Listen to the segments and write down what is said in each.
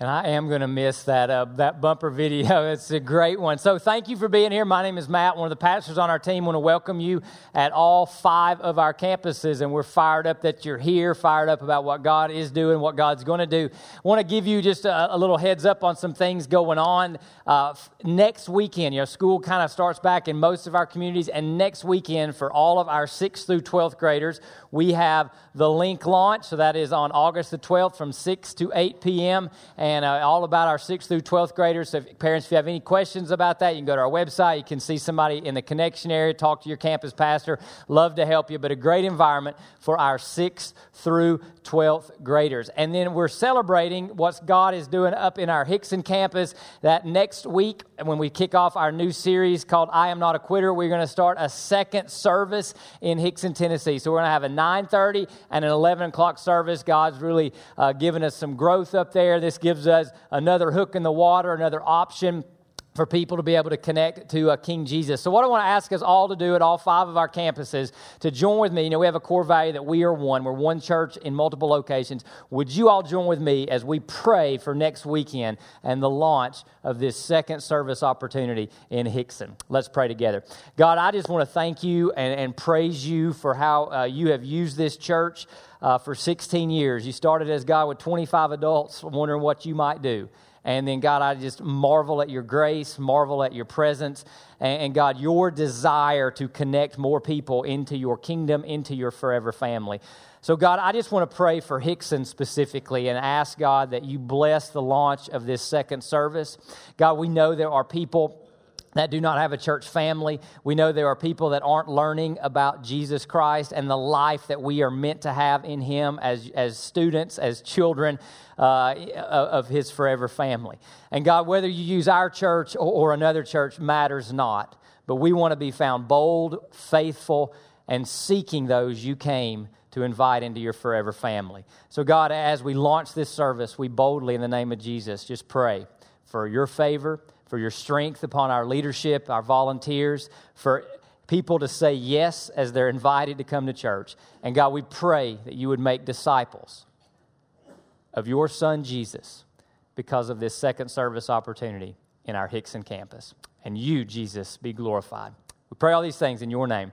And I am going to miss that, uh, that bumper video. It's a great one. So, thank you for being here. My name is Matt, one of the pastors on our team. I want to welcome you at all five of our campuses. And we're fired up that you're here, fired up about what God is doing, what God's going to do. I want to give you just a, a little heads up on some things going on. Uh, next weekend, you know, school kind of starts back in most of our communities. And next weekend, for all of our 6th through 12th graders, we have the link launch. So, that is on August the 12th from 6 to 8 p.m uh, all about our 6th through 12th graders. So, if, parents, if you have any questions about that, you can go to our website. You can see somebody in the connection area, talk to your campus pastor. Love to help you, but a great environment for our 6th through 12th graders. And then we're celebrating what God is doing up in our Hixson campus that next week, when we kick off our new series called I Am Not a Quitter, we're going to start a second service in Hixson, Tennessee. So, we're going to have a 9.30 and an 11 o'clock service. God's really uh, given us some growth up there. This gives gives us another hook in the water, another option for people to be able to connect to uh, King Jesus. So, what I want to ask us all to do at all five of our campuses to join with me. You know, we have a core value that we are one. We're one church in multiple locations. Would you all join with me as we pray for next weekend and the launch of this second service opportunity in Hixson? Let's pray together. God, I just want to thank you and, and praise you for how uh, you have used this church. Uh, for 16 years. You started as God with 25 adults wondering what you might do. And then, God, I just marvel at your grace, marvel at your presence, and, and, God, your desire to connect more people into your kingdom, into your forever family. So, God, I just want to pray for Hixson specifically and ask, God, that you bless the launch of this second service. God, we know there are people that do not have a church family. We know there are people that aren't learning about Jesus Christ and the life that we are meant to have in Him as, as students, as children uh, of His forever family. And God, whether you use our church or, or another church matters not, but we want to be found bold, faithful, and seeking those you came to invite into your forever family. So, God, as we launch this service, we boldly, in the name of Jesus, just pray for your favor for your strength upon our leadership, our volunteers, for people to say yes as they're invited to come to church. And God, we pray that you would make disciples of your son Jesus because of this second service opportunity in our Hixson campus. And you, Jesus, be glorified. We pray all these things in your name.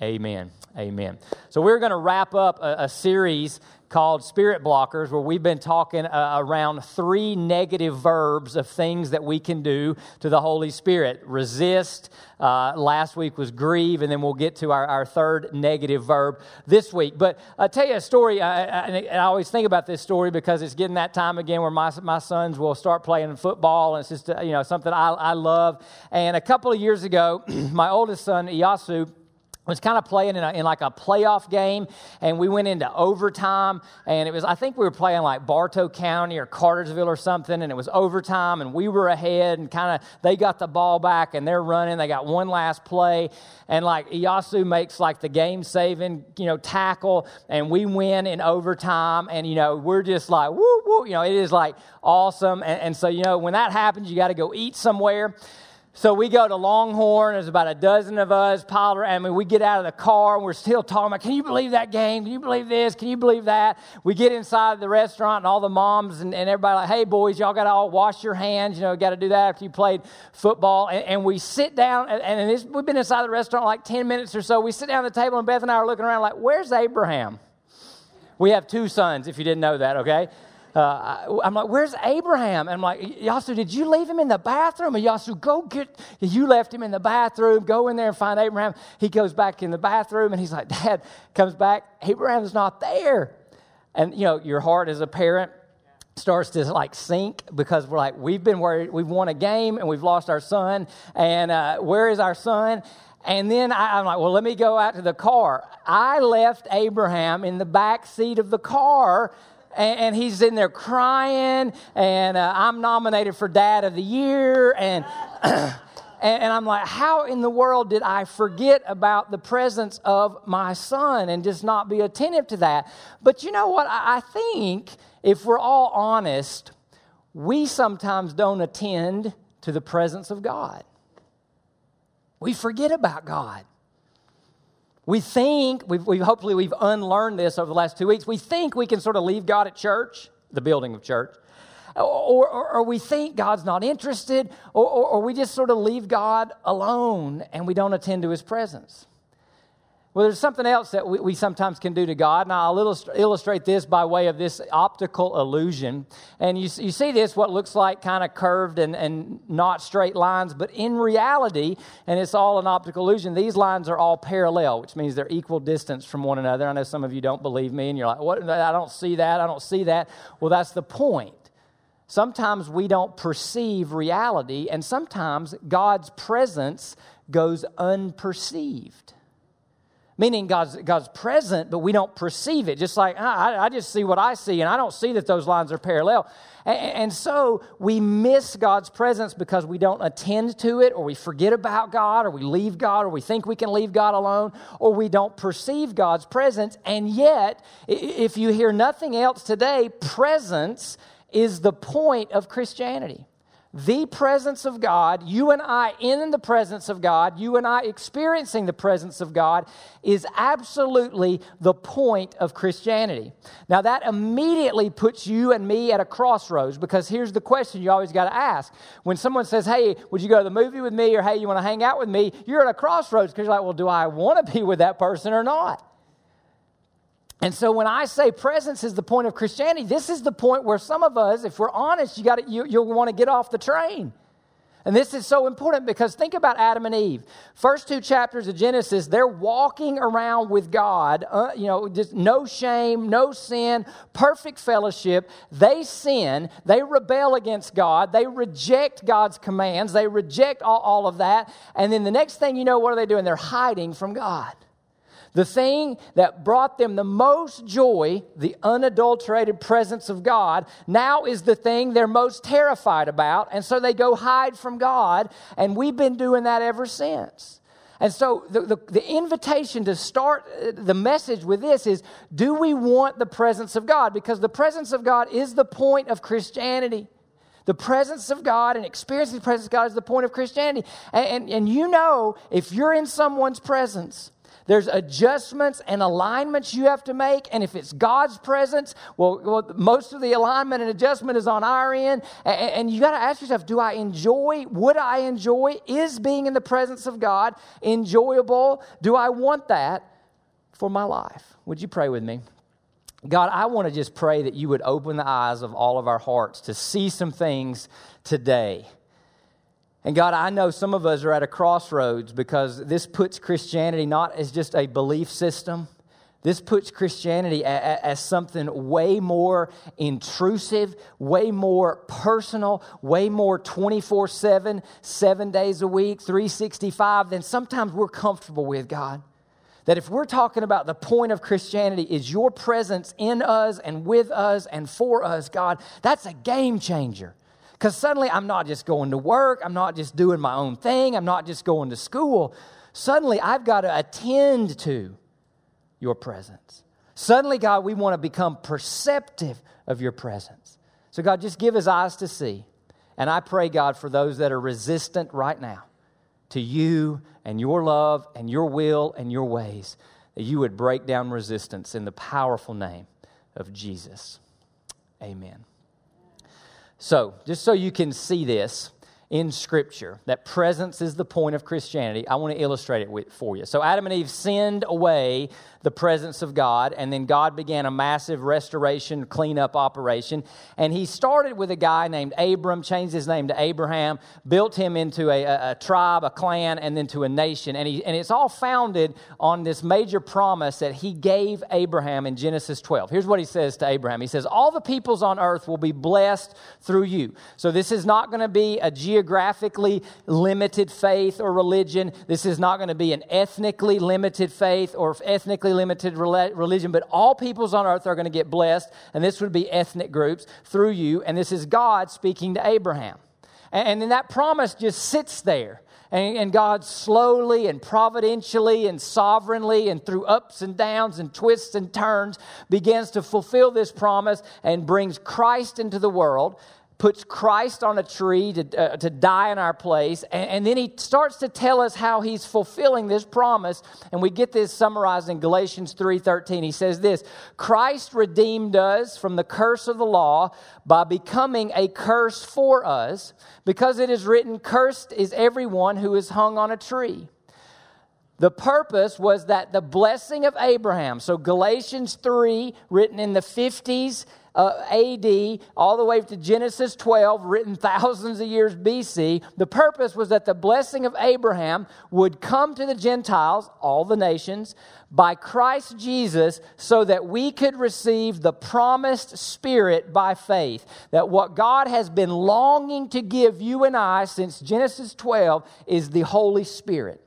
Amen. Amen. So, we're going to wrap up a, a, series called Spirit Blockers, where we've been talking uh, around three negative verbs of things that we can do to the Holy Spirit resist. Uh, last week was grieve, and then we'll get to our, our third negative verb this week. But I'll tell you a story, I, I, I always think about this story because it's getting that time again where my, my sons will start playing football, and it's just you know something I, I love. And a couple of years ago, my oldest son, Iyasu, was kind of playing in, a, in, like a playoff game and we went into overtime and it was i think we were playing like bartow county or cartersville or something and it was overtime and we were ahead and kind of they got the ball back and they're running they got one last play and like iyasu makes like the game saving you know tackle and we win in overtime and you know we're just like woo woo you know it is like awesome and, and so you know when that happens you got to go eat somewhere so we go to Longhorn. There's about a dozen of us piled around. I mean, we get out of the car and we're still talking about, can you believe that game? Can you believe this? Can you believe that? We get inside the restaurant and all the moms and, and everybody like, hey, boys, y'all got to all wash your hands. You know, got to do that after you played football. And, and we sit down, and, and we've been inside the restaurant like 10 minutes or so. We sit down at the table, and Beth and I are looking around like, where's Abraham? We have two sons, if you didn't know that, okay? Uh, I'm like, where's Abraham? And I'm like, Yasu, did you leave him in the bathroom? And Yasu, go get, you left him in the bathroom. Go in there and find Abraham. He goes back in the bathroom and he's like, Dad, comes back. Abraham's not there. And, you know, your heart as a parent starts to like sink because we're like, we've been worried, we've won a game and we've lost our son. And uh, where is our son? And then I, am like, well, let me go out to the car. I left Abraham in the back seat of the car and, he's in there crying, and uh, I'm nominated for Dad of the Year, and. And, I'm like, how in the world did I forget about the presence of my son and just not be attentive to that? But you know what? I think if we're all honest, we sometimes don't attend to the presence of God. We forget about God. We think, we've, we've, hopefully we've unlearned this over the last two weeks. We think we can sort of leave God at church, the building of church, or, or, or we think God's not interested, or, or, or we just sort of leave God alone and we don't attend to his presence. Well, there's something else that we, we, sometimes can do to God. Now, I'll illustrate this by way of this optical illusion. And you, you see this, what looks like kind of curved and, and not straight lines, but in reality, and it's all an optical illusion, these lines are all parallel, which means they're equal distance from one another. I know some of you don't believe me, and you're like, what? I don't see that. I don't see that. Well, that's the point. Sometimes we don't perceive reality, and sometimes God's presence goes unperceived meaning God's, God's present, but we don't perceive it. Just like I, I just see what I see, and I don't see that those lines are parallel. And, and so we miss God's presence because we don't attend to it, or we forget about God, or we leave God, or we think we can leave God alone, or we don't perceive God's presence. And yet, if you hear nothing else today, presence is the point of Christianity the presence of God, you and I in the presence of God, you and I experiencing the presence of God, is absolutely the point of Christianity. Now, that immediately puts you and me at a crossroads because here's the question you always got to ask. When someone says, Hey, would you go to the movie with me? or Hey, you want to hang out with me? You're at a crossroads because you're like, Well, do I want to be with that person or not? And so when I say presence is the point of Christianity, this is the point where some of us, if we're honest, you got you, you'll want to get off the train. And this is so important because think about Adam and Eve. First two chapters of Genesis, they're walking around with God, uh, you know, just no shame, no sin, perfect fellowship. They sin, they rebel against God, they reject God's commands, they reject all, all of that. And then the next thing you know, what are they doing? They're hiding from God. The thing that brought them the most joy, the unadulterated presence of God, now is the thing they're most terrified about. And so they go hide from God. And we've been doing that ever since. And so the, the, the, invitation to start uh, the message with this is do we want the presence of God? Because the presence of God is the point of Christianity. The presence of God and experiencing the presence of God is the point of Christianity. And, and, and you know, if you're in someone's presence, there's adjustments and alignments you have to make. And if it's God's presence, well, well most of the alignment and adjustment is on our end. And, and you got to ask yourself do I enjoy, would I enjoy, is being in the presence of God enjoyable? Do I want that for my life? Would you pray with me? God, I want to just pray that you would open the eyes of all of our hearts to see some things today and God, I know some of us are at a crossroads because this puts Christianity not as just a belief system. This puts Christianity as something way more intrusive, way more personal, way more 24 7, seven days a week, 365 than sometimes we're comfortable with, God. That if we're talking about the point of Christianity is your presence in us and with us and for us, God, that's a game changer. Because suddenly I'm not just going to work, I'm not just doing my own thing, I'm not just going to school. Suddenly I've got to attend to your presence. Suddenly, God, we want to become perceptive of your presence. So, God, just give us eyes to see. And I pray, God, for those that are resistant right now to you and your love and your will and your ways, that you would break down resistance in the powerful name of Jesus. Amen. So, just so you can see this in Scripture, that presence is the point of Christianity, I want to illustrate it for you. So, Adam and Eve sinned away the presence of God. And then God began a massive restoration, cleanup operation. And he started with a guy named Abram, changed his name to Abraham, built him into a, a, a tribe, a clan, and then to a nation. And, he, and it's all founded on this major promise that he gave Abraham in Genesis 12. Here's what he says to Abraham He says, All the peoples on earth will be blessed through you. So this is not going to be a geographically limited faith or religion. This is not going to be an ethnically limited faith or ethnically limited religion, but all peoples on earth are going to get blessed, and this would be ethnic groups through you, and this is God speaking to Abraham. And, then that promise just sits there. And, and, God slowly and providentially and sovereignly and through ups and downs and twists and turns begins to fulfill this promise and brings Christ into the world puts Christ on a tree to, uh, to die in our place, and, and, then he starts to tell us how he's fulfilling this promise. And we get this summarized in Galatians 3:13. He says this: Christ redeemed us from the curse of the law by becoming a curse for us, because it is written, Cursed is everyone who is hung on a tree. The purpose was that the blessing of Abraham, so Galatians 3, written in the 50s uh, AD all the way to Genesis 12, written thousands of years BC. The purpose was that the blessing of Abraham would come to the Gentiles, all the nations, by Christ Jesus so that we could receive the promised Spirit by faith. That what God has been longing to give you and I since Genesis 12 is the Holy Spirit.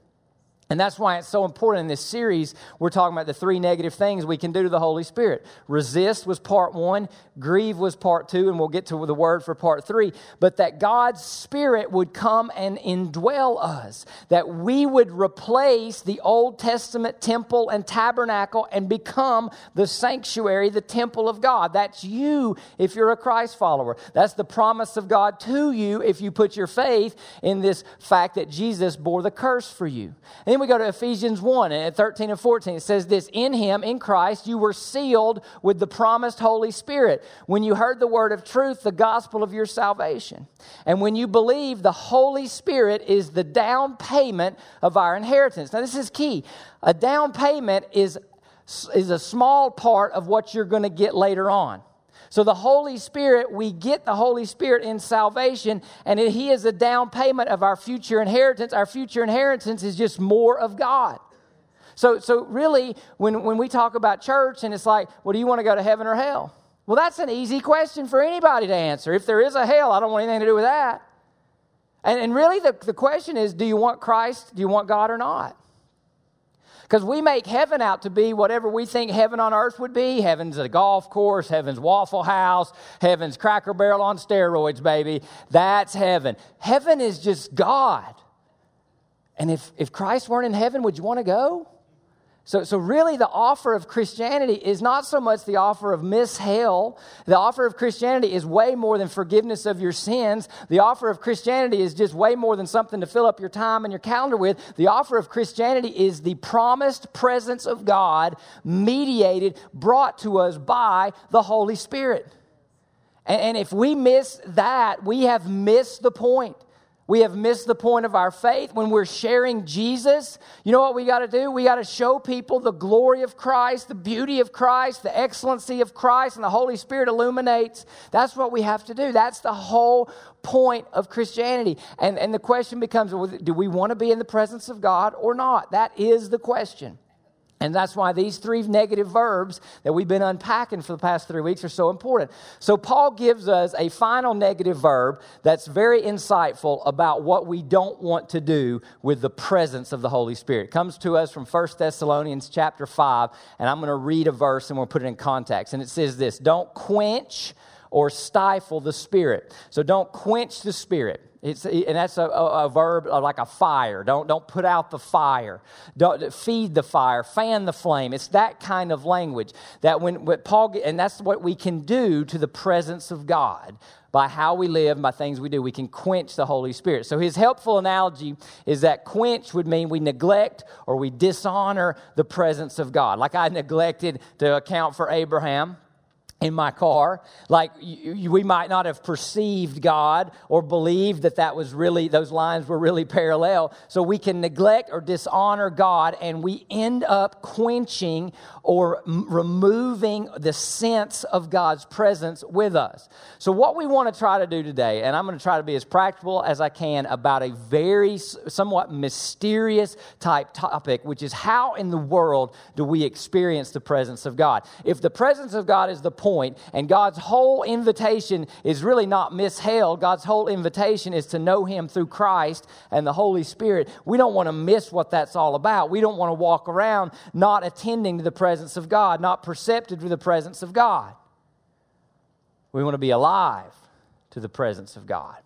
And that's why it's so important in this series. We're talking about the three negative things we can do to the Holy Spirit. Resist was part one, grieve was part two, and we'll get to the word for part three. But that God's Spirit would come and indwell us, that we would replace the Old Testament temple and tabernacle and become the sanctuary, the temple of God. That's you if you're a Christ follower. That's the promise of God to you if you put your faith in this fact that Jesus bore the curse for you. And we go to Ephesians 1 and 13 and 14. It says this In him, in Christ, you were sealed with the promised Holy Spirit when you heard the word of truth, the gospel of your salvation. And when you believe, the Holy Spirit is the down payment of our inheritance. Now, this is key. A down payment is, is a small part of what you're going to get later on. So, the Holy Spirit, we get the Holy Spirit in salvation, and He is a down payment of our future inheritance. Our future inheritance is just more of God. So, so really, when, when we talk about church and it's like, well, do you want to go to heaven or hell? Well, that's an easy question for anybody to answer. If there is a hell, I don't want anything to do with that. And, and really, the, the question is do you want Christ? Do you want God or not? Because we make heaven out to be whatever we think heaven on earth would be. Heaven's a golf course, heaven's Waffle House, heaven's Cracker Barrel on steroids, baby. That's heaven. Heaven is just God. And if, if Christ weren't in heaven, would you want to go? So, so really, the offer of Christianity is not so much the offer of miss hell. The offer of Christianity is way more than forgiveness of your sins. The offer of Christianity is just way more than something to fill up your time and your calendar with. The offer of Christianity is the promised presence of God, mediated, brought to us by the Holy Spirit. And, and if we miss that, we have missed the point. We have missed the point of our faith when we're sharing Jesus. You know what we got to do? We got to show people the glory of Christ, the beauty of Christ, the excellency of Christ, and the Holy Spirit illuminates. That's what we have to do. That's the whole point of Christianity. And, and the question becomes do we want to be in the presence of God or not? That is the question. And that's why these three negative verbs that we've been unpacking for the past three weeks are so important. So, Paul gives us a final negative verb that's very insightful about what we don't want to do with the presence of the Holy Spirit. It comes to us from 1 Thessalonians chapter 5, and I'm going to read a verse and we'll put it in context. And it says this Don't quench or stifle the Spirit. So, don't quench the Spirit. It's, and that's a, a, a, verb uh, like a fire. Don't, don't put out the fire. Don't feed the fire, fan the flame. It's that kind of language that when, when Paul, and that's what we can do to the presence of God by how we live, by things we do. We can quench the Holy Spirit. So his helpful analogy is that quench would mean we neglect or we dishonor the presence of God. Like I neglected to account for Abraham in my car. Like we might not have perceived God or believed that that was really, those lines were really parallel. So we can neglect or dishonor God and we end up quenching or removing the sense of God's presence with us. So, what we want to try to do today, and I'm going to try to be as practical as I can about a very somewhat mysterious type topic, which is how in the world do we experience the presence of God? If the presence of God is the point, and God's whole invitation is really not mishailed, God's whole invitation is to know Him through Christ and the Holy Spirit, we don't want to miss what that's all about. We don't want to walk around not attending to the presence presence of God, not perceptive to the presence of God. We want to be alive to the presence of God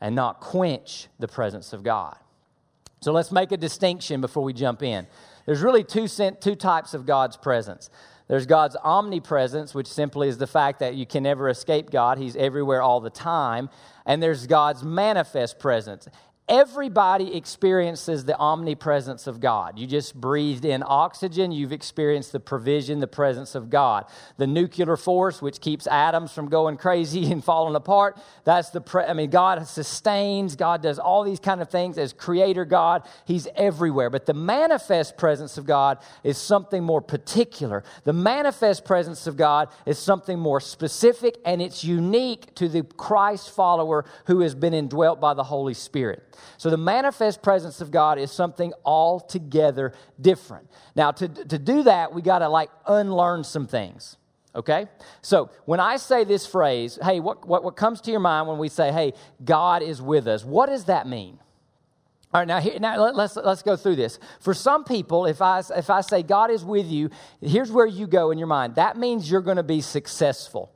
and not quench the presence of God. So let's make a distinction before we jump in. There's really two, two types of God's presence There's God's omnipresence, which simply is the fact that you can never escape God, He's everywhere all the time. And there's God's manifest presence everybody experiences the omnipresence of God. You just breathed in oxygen, you've experienced the provision, the presence of God. The nuclear force, which keeps atoms from going crazy and falling apart, that's the, pre- I mean, God sustains, God does all these kind of things as creator God. He's everywhere. But the manifest presence of God is something more particular. The manifest presence of God is something more specific and it's unique to the Christ follower who has been indwelt by the Holy Spirit. So the manifest presence of God is something altogether different. Now, to, to do that, we got to like unlearn some things. Okay? So when I say this phrase, hey, what, what, what comes to your mind when we say, hey, God is with us? What does that mean? All right, now, here, now let, us let's go through this. For some people, if I, if I say God is with you, here's where you go in your mind. That means you're going to be successful.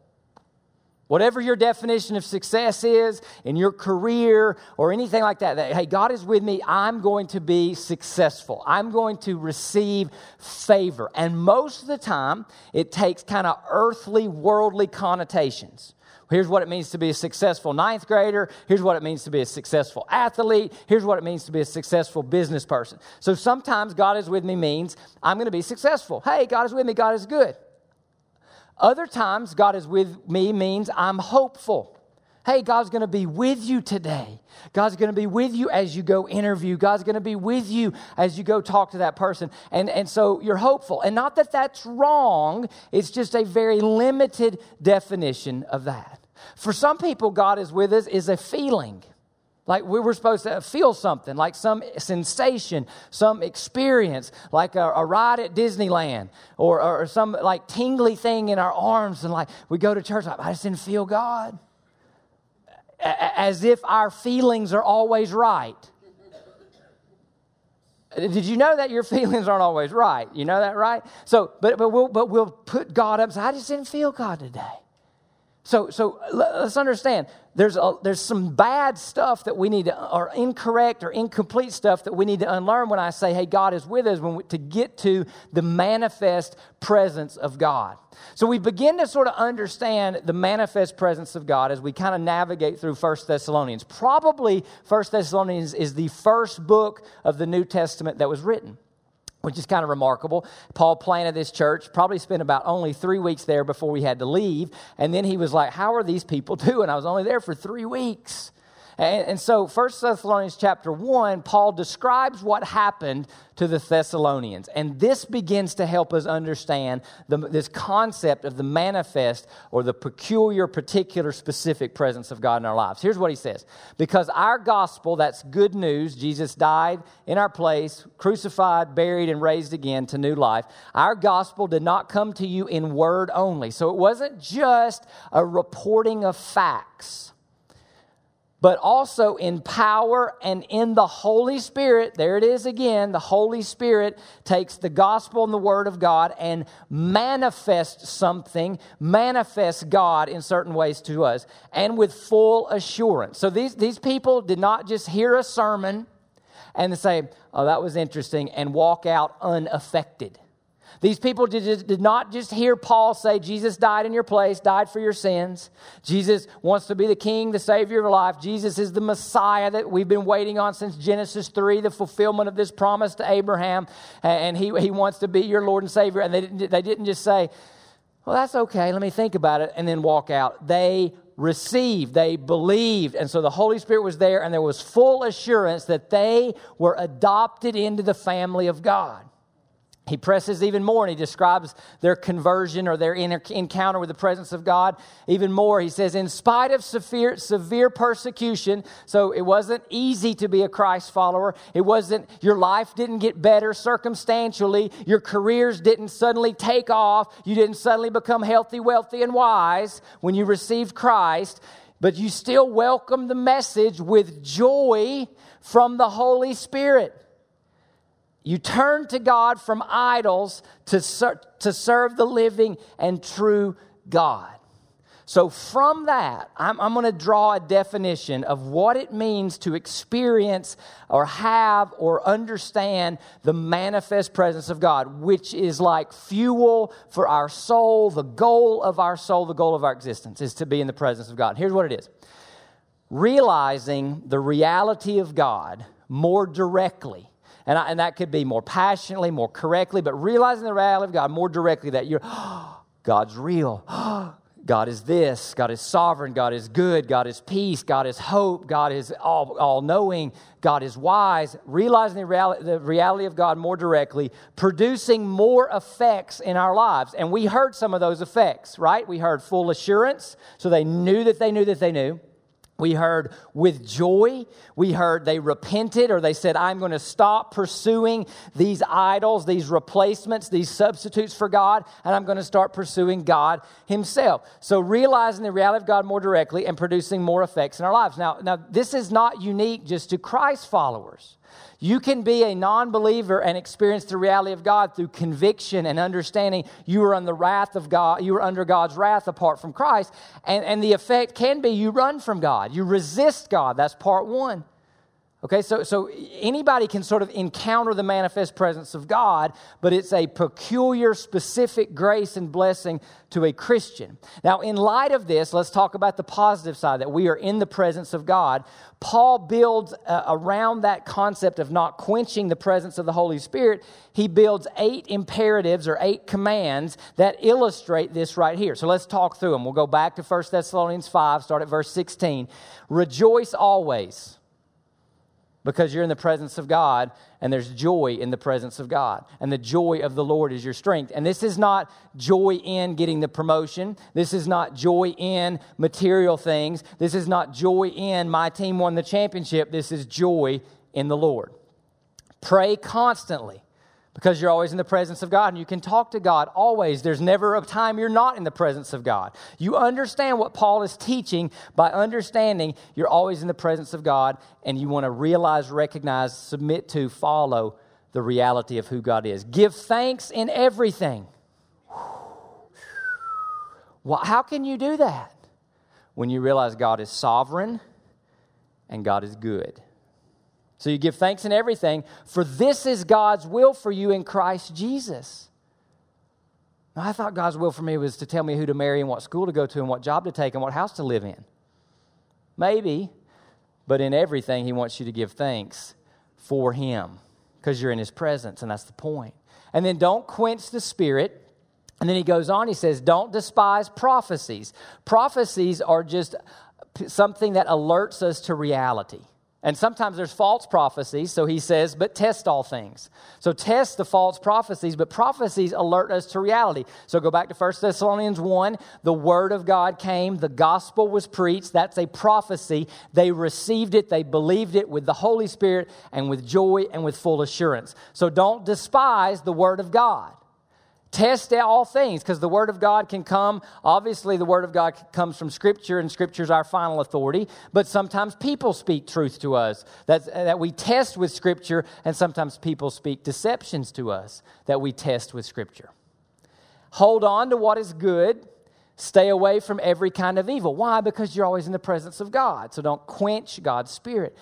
Whatever your definition of success is in your career or anything like that, that, hey, God is with me, I'm going to be successful. I'm going to receive favor. And most of the time, it takes kind of earthly, worldly connotations. Here's what it means to be a successful ninth grader. Here's what it means to be a successful athlete. Here's what it means to be a successful business person. So sometimes God is with me means I'm going to be successful. Hey, God is with me. God is good. Other times, God is with me means I'm hopeful. Hey, God's going to be with you today. God's going to be with you as you go interview. God's going to be with you as you go talk to that person. And, and so you're hopeful. And not that that's wrong, it's just a very limited definition of that. For some people, God is with us is a feeling. Like we were supposed to feel something, like some sensation, some experience, like a, a ride at Disneyland or, or, some like tingly thing in our arms. And like we go to church, like, I just didn't feel God. As if our feelings are always right. Did you know that your feelings aren't always right? You know that, right? So, but, but, we'll, but we'll put God up say, I just didn't feel God today. So, so let's understand there's, a, there's some bad stuff that we need to, or incorrect or incomplete stuff that we need to unlearn when I say, hey, God is with us we, to get to the manifest presence of God. So we begin to sort of understand the manifest presence of God as we kind of navigate through First Thessalonians. Probably First Thessalonians is the first book of the New Testament that was written which is kind of remarkable. Paul planted this church, probably spent about only three weeks there before we had to leave. And then he was like, How are these people doing? I was only there for three weeks. And, and so, 1 Thessalonians chapter 1, Paul describes what happened to the Thessalonians. And this begins to help us understand the, this concept of the manifest or the peculiar, particular, specific presence of God in our lives. Here's what he says Because our gospel, that's good news, Jesus died in our place, crucified, buried, and raised again to new life. Our gospel did not come to you in word only. So it wasn't just a reporting of facts but also in power and in the Holy Spirit. There it is again. The Holy Spirit takes the gospel and the word of God and manifests something, manifests God in certain ways to us, and with full assurance. So these, these people did not just hear a sermon and say, Oh, that was interesting, and walk out unaffected. These people did, not just hear Paul say, Jesus died in your place, died for your sins. Jesus wants to be the king, the savior of life. Jesus is the Messiah that we've been waiting on since Genesis 3, the fulfillment of this promise to Abraham. And he, he wants to be your Lord and Savior. And they didn't, they didn't just say, well, that's okay, let me think about it, and then walk out. They received, they believed. And so the Holy Spirit was there, and there was full assurance that they were adopted into the family of God. He presses even more and he describes their conversion or their encounter with the presence of God even more. He says, In spite of severe, severe persecution, so it wasn't easy to be a Christ follower. It wasn't, your life didn't get better circumstantially. Your careers didn't suddenly take off. You didn't suddenly become healthy, wealthy, and wise when you received Christ. But you still welcome the message with joy from the Holy Spirit. You turn to God from idols to, ser- to serve the living and true God. So, from that, I'm, I'm going to draw a definition of what it means to experience or have or understand the manifest presence of God, which is like fuel for our soul. The goal of our soul, the goal of our existence, is to be in the presence of God. Here's what it is realizing the reality of God more directly. And, I, and that could be more passionately, more correctly, but realizing the reality of God more directly that you're, oh, God's real. God is this. God is sovereign. God is good. God is peace. God is hope. God is all, all knowing. God is wise. Realizing the reality, the reality of God more directly, producing more effects in our lives. And we heard some of those effects, right? We heard full assurance. So they knew that they knew that they knew. We heard with joy. We heard they repented or they said, I'm going to stop pursuing these idols, these replacements, these substitutes for God, and I'm going to start pursuing God Himself. So realizing the reality of God more directly and producing more effects in our lives. Now, now this is not unique just to Christ followers. You can be a non believer and experience the reality of God through conviction and understanding you are on the wrath of God, you are under God's wrath apart from Christ. And, and the effect can be you run from God, you resist God. That's part one. Okay, so, so anybody can sort of encounter the manifest presence of God, but it's a peculiar, specific grace and blessing to a Christian. Now, in light of this, let's talk about the positive side that we are in the presence of God. Paul builds uh, around that concept of not quenching the presence of the Holy Spirit. He builds eight imperatives or eight commands that illustrate this right here. So let's talk through them. We'll go back to 1 Thessalonians 5, start at verse 16. Rejoice always because you're in the presence of God and there's joy in the presence of God. And the joy of the Lord is your strength. And this is not joy in getting the promotion. This is not joy in material things. This is not joy in my team won the championship. This is joy in the Lord. Pray constantly because you're always in the presence of God and you can talk to God always. There's never a time you're not in the presence of God. You understand what Paul is teaching by understanding you're always in the presence of God and you want to realize, recognize, submit to, follow the reality of who God is. Give thanks in everything. Well, how can you do that? When you realize God is sovereign and God is good. So you give thanks in everything, for this is God's will for you in Christ Jesus. Now, I thought God's will for me was to tell me who to marry and what school to go to and what job to take and what house to live in. Maybe, but in everything, He wants you to give thanks for Him because you're in His presence, and that's the point. And then don't quench the Spirit. And then he goes on, he says, Don't despise prophecies. Prophecies are just something that alerts us to reality. And sometimes there's false prophecies, so he says, but test all things. So test the false prophecies, but prophecies alert us to reality. So go back to 1 Thessalonians 1. The word of God came, the gospel was preached. That's a prophecy. They received it, they believed it with the Holy Spirit and with joy and with full assurance. So don't despise the word of God. Test out all things because the Word of God can come. Obviously, the Word of God comes from Scripture, and Scripture is our final authority. But sometimes people speak truth to us that, that we test with Scripture, and sometimes people speak deceptions to us that we test with Scripture. Hold on to what is good. Stay away from every kind of evil. Why? Because you're always in the presence of God. So don't quench God's Spirit.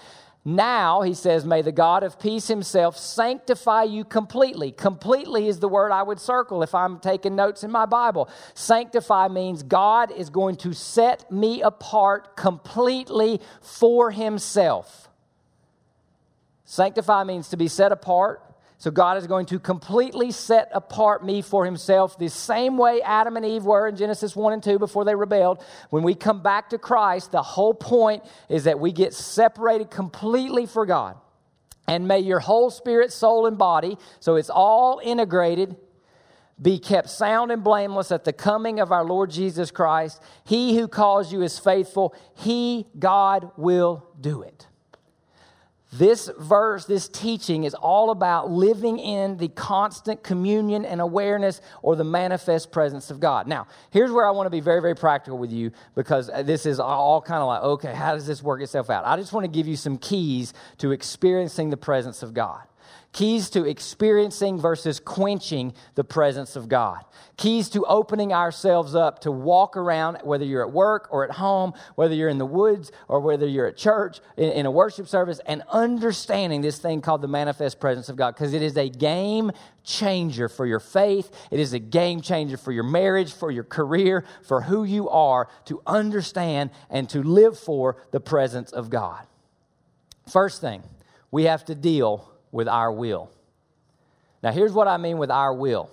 Now, he says, may the God of peace himself sanctify you completely. Completely is the word I would circle if I'm taking notes in my Bible. Sanctify means God is going to set me apart completely for himself. Sanctify means to be set apart, so God is going to completely set apart me for himself the same way Adam and Eve were in Genesis 1 and 2 before they rebelled. When we come back to Christ, the whole point is that we get separated completely for God. And may your whole spirit, soul, and body, so it's all integrated, be kept sound and blameless at the coming of our Lord Jesus Christ. He who calls you is faithful. He, God, will do it. This verse, this teaching is all about living in the constant communion and awareness or the manifest presence of God. Now, here's where I want to be very, very practical with you because this is all kind of like, okay, how does this work itself out? I just want to give you some keys to experiencing the presence of God. Keys to experiencing versus quenching the presence of God. Keys to opening ourselves up to walk around, whether you're at work or at home, whether you're in the woods or whether you're at church in, in a worship service, and understanding this thing called the manifest presence of God because it is a game changer for your faith. It is a game changer for your marriage, for your career, for who you are to understand and to live for the presence of God. First thing, we have to deal with our will. Now, here's what I mean with our will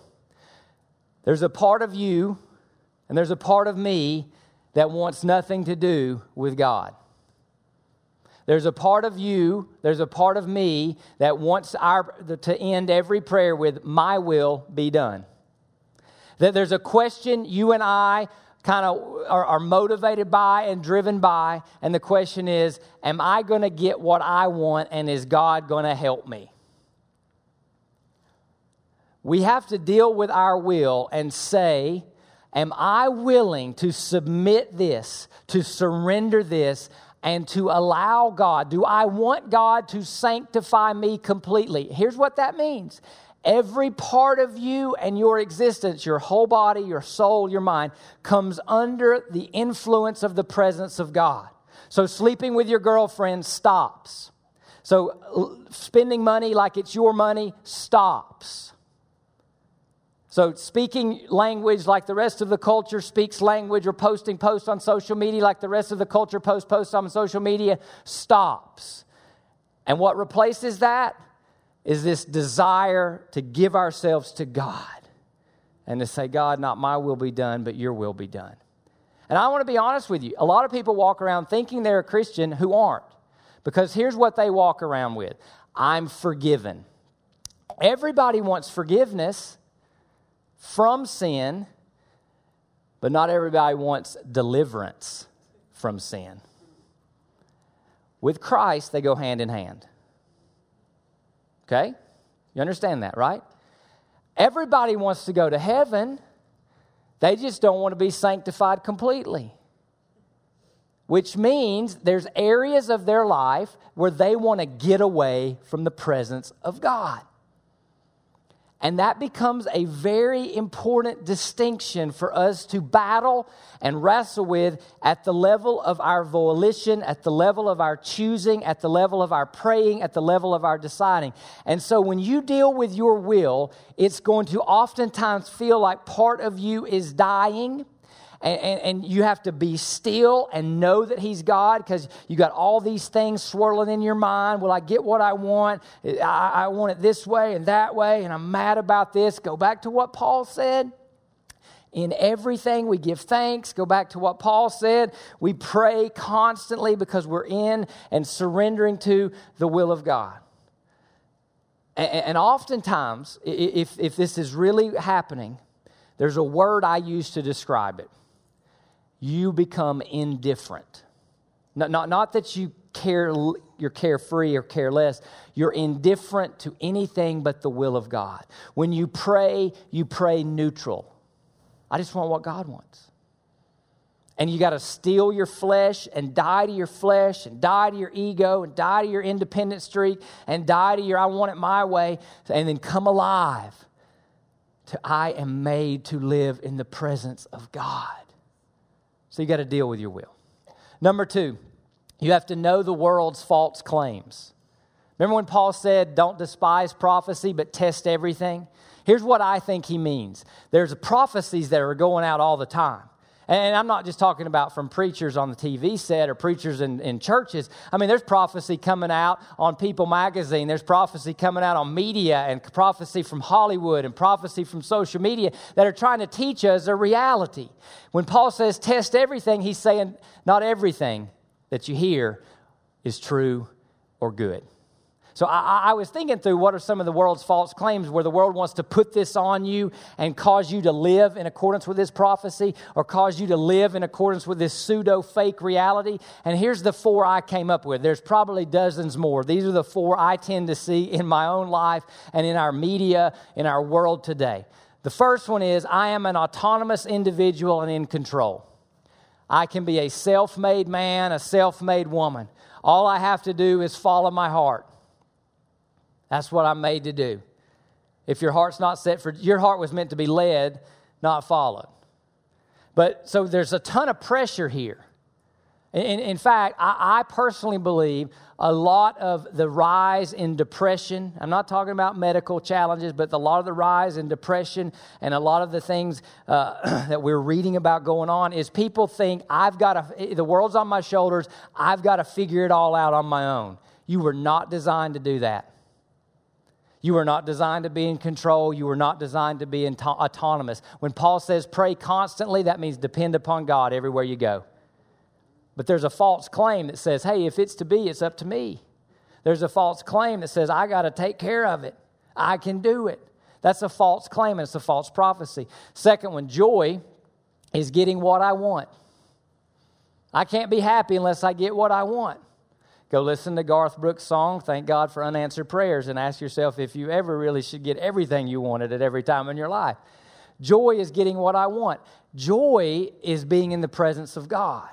there's a part of you and there's a part of me that wants nothing to do with God. There's a part of you, there's a part of me that wants our, to end every prayer with, My will be done. That there's a question you and I kind of are, are, motivated by and driven by. And the question is Am I going to get what I want and is God going to help me? We have to deal with our will and say, Am I willing to submit this, to surrender this, and to allow God? Do I want God to sanctify me completely? Here's what that means Every part of you and your existence, your whole body, your soul, your mind, comes under the influence of the presence of God. So, sleeping with your girlfriend stops. So, spending money like it's your money stops. So, speaking language like the rest of the culture speaks language, or posting posts on social media like the rest of the culture posts posts on social media stops. And what replaces that? Is this desire to give ourselves to God and to say, God, not my will be done, but your will be done. And I want to be honest with you. A lot of people walk around thinking they're a Christian who aren't. Because here's what they walk around with I'm forgiven. Everybody wants forgiveness from sin, but not everybody wants deliverance from sin. With Christ, they go hand in hand. Okay? You understand that, right? Everybody wants to go to heaven, they just don't want to be sanctified completely. Which means there's areas of their life where they want to get away from the presence of God. And that becomes a very important distinction for us to battle and wrestle with at the level of our volition, at the level of our choosing, at the level of our praying, at the level of our deciding. And so when you deal with your will, it's going to oftentimes feel like part of you is dying and, and, and, you have to be still and know that He's God because you got all these things swirling in your mind. Will I get what I want? I, I want it this way and that way, and I'm mad about this. Go back to what Paul said. In everything, we give thanks. Go back to what Paul said. We pray constantly because we're in and surrendering to the will of God. And, and oftentimes, if, if this is really happening, there's a word I use to describe it you become indifferent. Not, not, not that you care, you're carefree or careless. You're indifferent to anything but the will of God. When you pray, you pray neutral. I just want what God wants. And you got to steal your flesh and die to your flesh and die to your ego and die to your independent streak and die to your I want it my way and then come alive to I am made to live in the presence of God. So you got to deal with your will. Number two, you have to know the world's false claims. Remember when Paul said, Don't despise prophecy, but test everything? Here's what I think he means there's prophecies that are going out all the time. And I'm not just talking about from preachers on the TV set or preachers in, in churches. I mean, there's prophecy coming out on People magazine, there's prophecy coming out on media, and prophecy from Hollywood, and prophecy from social media that are trying to teach us a reality. When Paul says test everything, he's saying not everything that you hear is true or good. So I, I, was thinking through what are some of the world's false claims where the world wants to put this on you and cause you to live in accordance with this prophecy or cause you to live in accordance with this pseudo fake reality. And here's the four I came up with. There's probably dozens more. These are the four I tend to see in my own life and in our media, in our world today. The first one is I am an autonomous individual and in control. I can be a self made man, a self made woman. All I have to do is follow my heart. That's what I'm made to do. If your heart's not set for, your heart was meant to be led, not followed. But so there's a ton of pressure here. In, in fact, I, I, personally believe a lot of the rise in depression, I'm not talking about medical challenges, but a lot of the rise in depression and a lot of the things uh, that we're reading about going on is people think, I've got to, the world's on my shoulders, I've got to figure it all out on my own. You were not designed to do that. You were not designed to be in control. You were not designed to be autonomous. When Paul says pray constantly, that means depend upon God everywhere you go. But there's a false claim that says, hey, if it's to be, it's up to me. There's a false claim that says, I got to take care of it. I can do it. That's a false claim and it's a false prophecy. Second one, joy is getting what I want. I can't be happy unless I get what I want. Go listen to Garth Brooks' song, Thank God for Unanswered Prayers, and ask yourself if you ever really should get everything you wanted at every time in your life. Joy is getting what I want. Joy is being in the presence of God.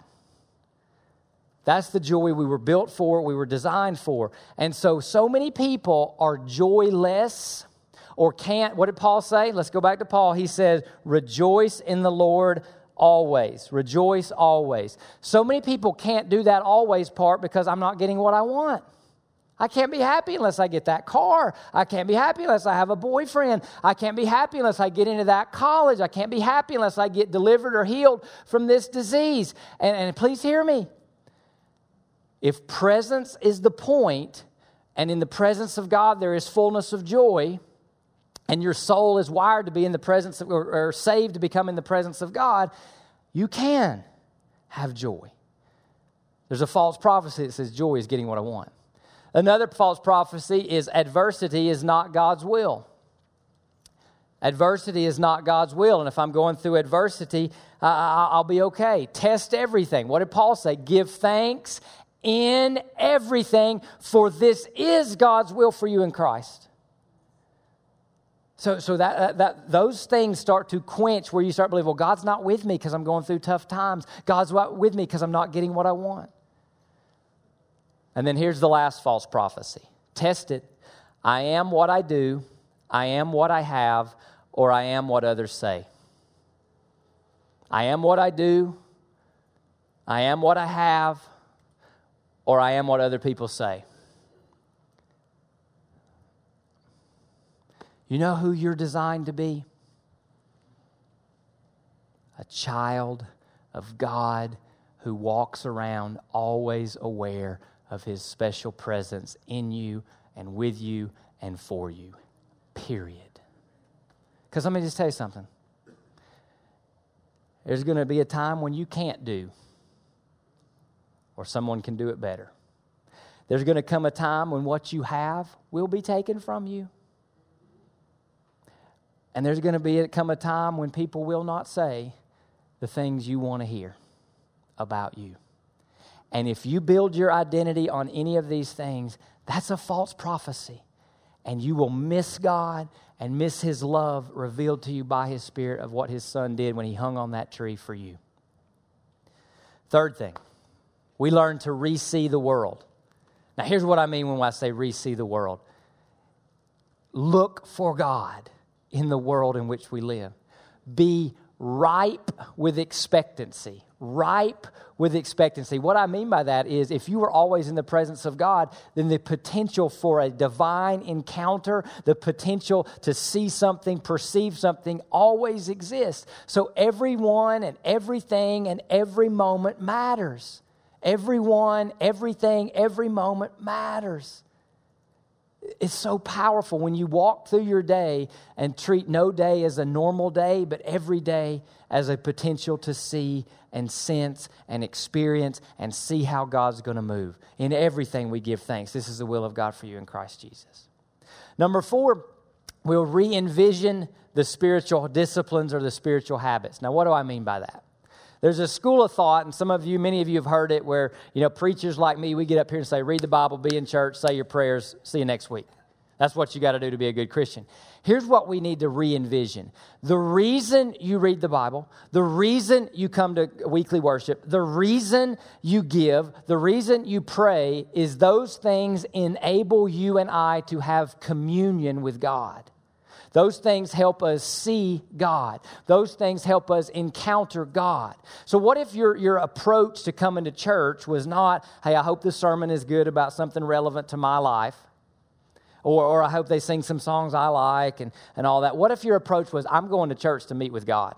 That's the joy we were built for, we were designed for. And so, so many people are joyless or can't. What did Paul say? Let's go back to Paul. He says, Rejoice in the Lord always. Rejoice always. So many people can't do that always part because I'm not getting what I want. I can't be happy unless I get that car. I can't be happy unless I have a boyfriend. I can't be happy unless I get into that college. I can't be happy unless I get delivered or healed from this disease. And, and please hear me. If presence is the point, and in the presence of God there is fullness of joy, and your soul is wired to be in the presence of, or, or saved to become in the presence of God, you can have joy. There's a false prophecy that says joy is getting what I want. Another false prophecy is adversity is not God's will. Adversity is not God's will. And if I'm going through adversity, uh, I'll be okay. Test everything. What did Paul say? Give thanks in everything, for this is God's will for you in Christ. So, so that, that, those things start to quench where you start believing, well, God's not with me because I'm going through tough times. God's with me because I'm not getting what I want. And then here's the last false prophecy test it. I am what I do, I am what I have, or I am what others say. I am what I do, I am what I have, or I am what other people say. You know who you're designed to be? A child of God who walks around always aware of his special presence in you and with you and for you. Period. Because let me just tell you something. There's going to be a time when you can't do or someone can do it better. There's going to come a time when what you have will be taken from you. And there's going to be come a time when people will not say the things you want to hear about you. And if you build your identity on any of these things, that's a false prophecy. And you will miss God and miss His love revealed to you by His Spirit of what His Son did when He hung on that tree for you. Third thing, we learn to re see the world. Now, here's what I mean when I say re see the world look for God in the world in which we live, be ripe with expectancy. Ripe with expectancy. What I mean by that is if you are always in the presence of God, then the potential for a divine encounter, the potential to see something, perceive something always exists. So everyone and everything and every moment matters. Everyone, everything, every moment matters. It's so powerful when you walk through your day and treat no day as a normal day, but every day as a potential to see and sense and experience and see how God's going to move. In everything, we give thanks. This is the will of God for you in Christ Jesus. Number four, we'll re envision the spiritual disciplines or the spiritual habits. Now, what do I mean by that? There's a school of thought, and some of you, many of you have heard it, where, you know, preachers like me, we get up here and say, read the Bible, be in church, say your prayers, see you next week. That's what you got to do to be a good Christian. Here's what we need to re envision the reason you read the Bible, the reason you come to weekly worship, the reason you give, the reason you pray is those things enable you and I to have communion with God. Those things help us see God. Those things help us encounter God. So, what if your, your approach to coming to church was not, hey, I hope this sermon is good about something relevant to my life? or, or I hope they sing some songs I like and, and all that. What if your approach was, I'm going to church to meet with God?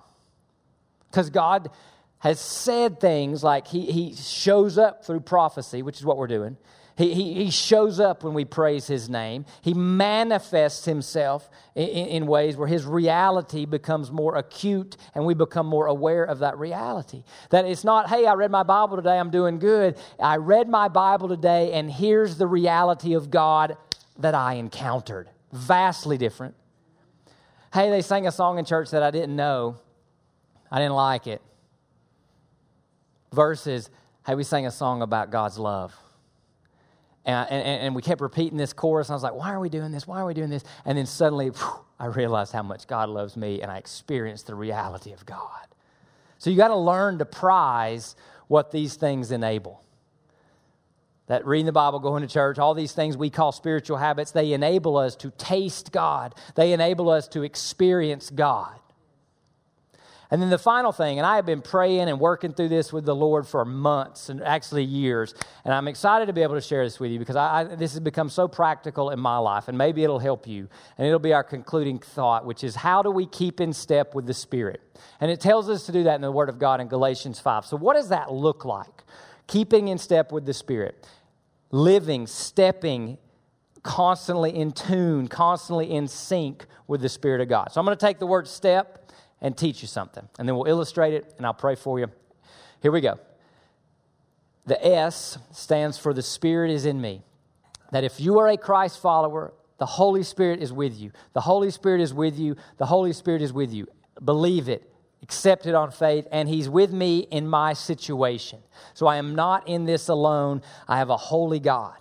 Because God has said things like he, he shows up through prophecy, which is what we're doing. He, he, he shows up when we praise his name. He manifests himself in, in, ways where his reality becomes more acute and we become more aware of that reality. That it's not, hey, I read my Bible today, I'm doing good. I read my Bible today, and here's the reality of God that I encountered. Vastly different. Hey, they sang a song in church that I didn't know. I didn't like it. Versus, hey, we sang a song about God's love. And, and, and, we kept repeating this chorus, and I was like, why are we doing this? Why are we doing this? And then suddenly, whew, I realized how much God loves me, and I experienced the reality of God. So you got to learn to prize what these things enable that reading the Bible, going to church, all these things we call spiritual habits, they enable us to taste God. They enable us to experience God. And then the final thing, and I have been praying and working through this with the Lord for months and actually years, and I'm excited to be able to share this with you because I, I, this has become so practical in my life, and maybe it'll help you. And it'll be our concluding thought, which is how do we keep in step with the Spirit? And it tells us to do that in the Word of God in Galatians 5. So, what does that look like? Keeping in step with the Spirit living, stepping, constantly in tune, constantly in sync with the Spirit of God. So I'm going to take the word step and teach you something, and then we'll illustrate it and I'll pray for you. Here we go. The S stands for the Spirit is in me. That if you are a Christ follower, the Holy Spirit is with you. The Holy Spirit is with you. The Holy Spirit is with you. Believe it accept it on faith, and He's with me in my situation. So I am not in this alone. I have a holy God.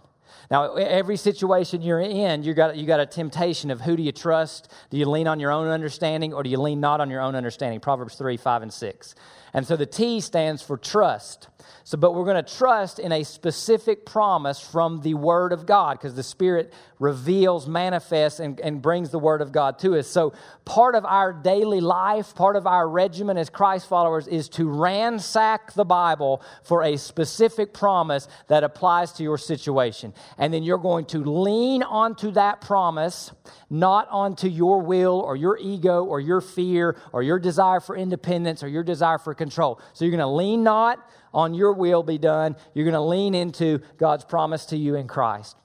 Now, every situation you're in, you got, you got a temptation of who do you trust? Do you lean on your own understanding or do you lean not on your own understanding? Proverbs 3, 5, and 6. And so the T stands for trust. So, but we're going to trust in a specific promise from the Word of God because the Spirit reveals, manifests, and, and brings the Word of God to us. So, part of our daily life, part of our regimen as Christ followers is to ransack the Bible for a specific promise that applies to your situation. And then you're going to lean onto that promise, not onto your will or your ego or your fear or your desire for independence or your desire for control. So, you're going to lean not on your will be done. You're going to lean into God's promise to you in Christ.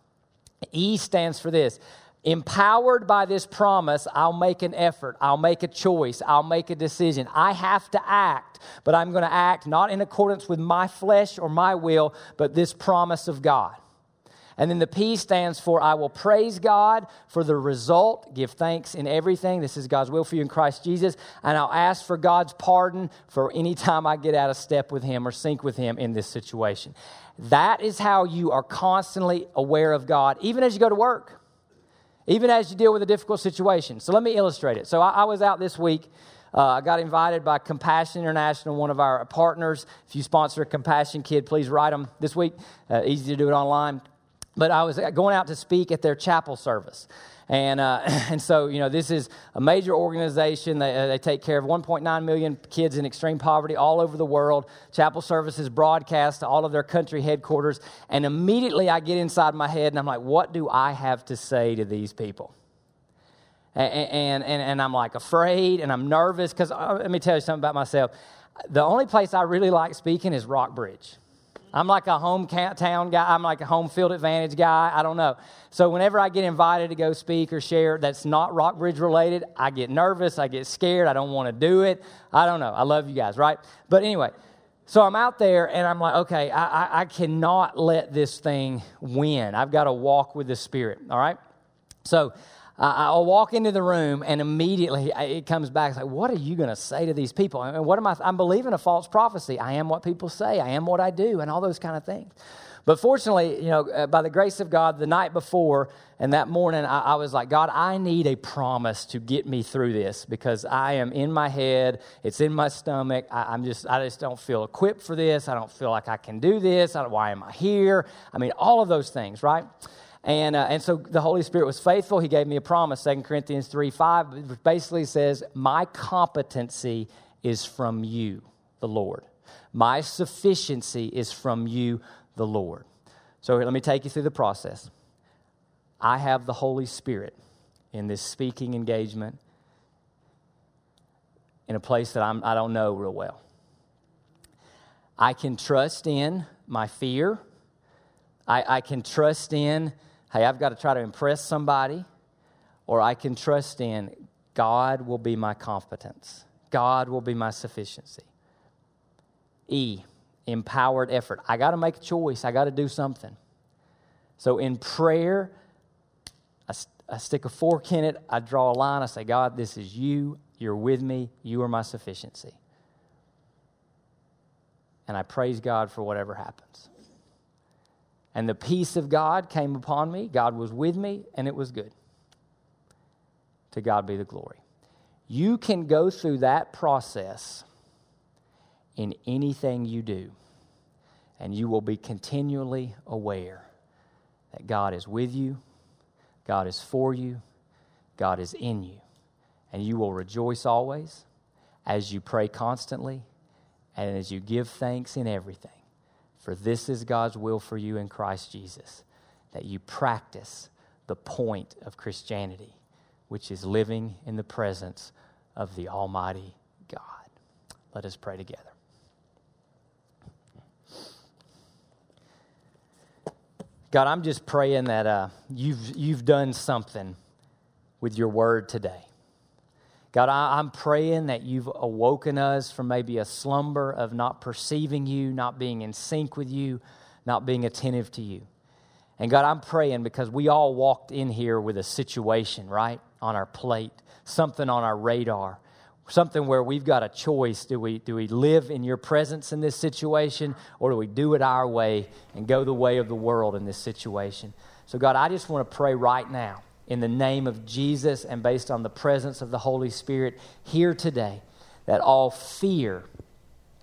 E stands for this. Empowered by this promise, I'll make an effort. I'll make a choice. I'll make a decision. I have to act, but I'm going to act not in accordance with my flesh or my will, but this promise of God. And then the P stands for I will praise God for the result, give thanks in everything. This is God's will for you in Christ Jesus. And I'll ask for God's pardon for any time I get out of step with Him or sync with Him in this situation. That is how you are constantly aware of God, even as you go to work, even as you deal with a difficult situation. So let me illustrate it. So I, I was out this week. Uh, I got invited by Compassion International, one of our partners. If you sponsor a Compassion Kid, please write them this week. Uh, easy to do it online but I was going out to speak at their chapel service. And, uh, and so, you know, this is a major organization. They, uh, they take care of 1.9 million kids in extreme poverty all over the world. Chapel services broadcast to all of their country headquarters. And immediately I get inside my head and I'm like, what do I have to say to these people? And, and, and, I'm like afraid and I'm nervous because uh, let me tell you something about myself. The only place I really like speaking is Rockbridge. I'm like a hometown guy. I'm like a home field advantage guy. I don't know. So whenever I get invited to go speak or share that's not Rockbridge related, I get nervous. I get scared. I don't want to do it. I don't know. I love you guys, right? But anyway, so I'm out there and I'm like, okay, I, I, I cannot let this thing win. I've got to walk with the Spirit, all right? So I'll walk into the room and immediately it comes back. It's like, what are you going to say to these people? And what am I? I'm believing a false prophecy. I am what people say. I am what I do, and all those kind of things. But fortunately, you know, uh, by the grace of God, the night before and that morning, I, I, was like, God, I need a promise to get me through this because I am in my head, it's in my stomach. I, am just, I just don't feel equipped for this. I don't feel like I can do this. why am I here? I mean, all of those things, right? And, uh, and so the Holy Spirit was faithful. He gave me a promise, 2 Corinthians 3 5, which basically says, My competency is from you, the Lord. My sufficiency is from you, the Lord. So let me take you through the process. I have the Holy Spirit in this speaking engagement in a place that I'm, I do not know real well. I can trust in my fear. I, I can trust in, hey, I've got to try to impress somebody. Or I can trust in, God will be my competence, God will be my sufficiency. E, empowered effort. I got to make a choice, I got to do something. So in prayer, I, I stick a fork in it, I draw a line, I say, God, this is you, you're with me, you are my sufficiency. And I praise God for whatever happens. And the peace of God came upon me. God was with me, and it was good. To God be the glory. You can go through that process in anything you do, and you will be continually aware that God is with you, God is for you, God is in you. And you will rejoice always as you pray constantly and as you give thanks in everything. For this is God's will for you in Christ Jesus, that you practice the point of Christianity, which is living in the presence of the Almighty God. Let us pray together. God, I'm just praying that uh, you've, you've done something with your word today. God, I, am praying that you've awoken us from maybe a slumber of not perceiving you, not being in sync with you, not being attentive to you. And God, I'm praying because we all walked in here with a situation, right, on our plate, something on our radar something where we've got a choice. Do we, do we live in your presence in this situation, or do we do it our way and go the way of the world in this situation? So, God, I just want to pray right now in the name of Jesus and based on the presence of the Holy Spirit here today that all fear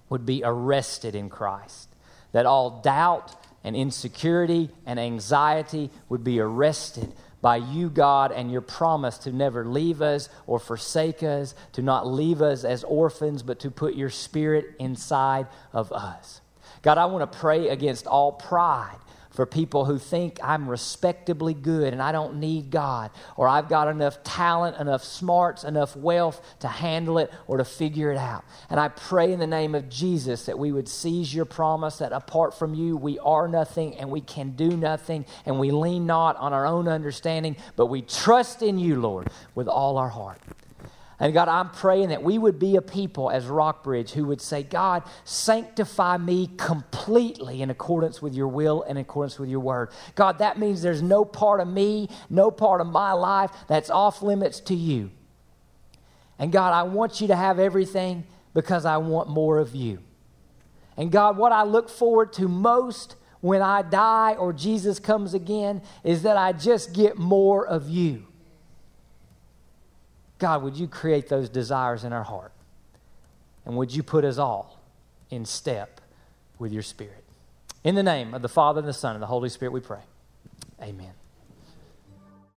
would be arrested in Christ, that all doubt and insecurity and anxiety would be arrested by you, God, and your promise to never leave us or forsake us, to not leave us as orphans, but to put your spirit inside of us. God, I want to pray against all pride for people who think I'm respectably good and I don't need God, or I've got enough talent, enough smarts, enough wealth to handle it or to figure it out. And I pray in the name of Jesus that we would seize your promise that apart from you, we are nothing and we can do nothing, and we lean not on our own understanding, but we trust in you, Lord, with all our heart. And God, I'm praying that we would be a people as Rockbridge who would say, God, sanctify me completely in accordance with your will and in accordance with your word. God, that means there's no part of me, no part of my life that's off limits to you. And God, I want you to have everything because I want more of you. And God, what I look forward to most when I die or Jesus comes again is that I just get more of you. God, would you create those desires in our heart? And would you put us all in step with your Spirit? In the name of the Father, and the Son, and the Holy Spirit, we pray. Amen.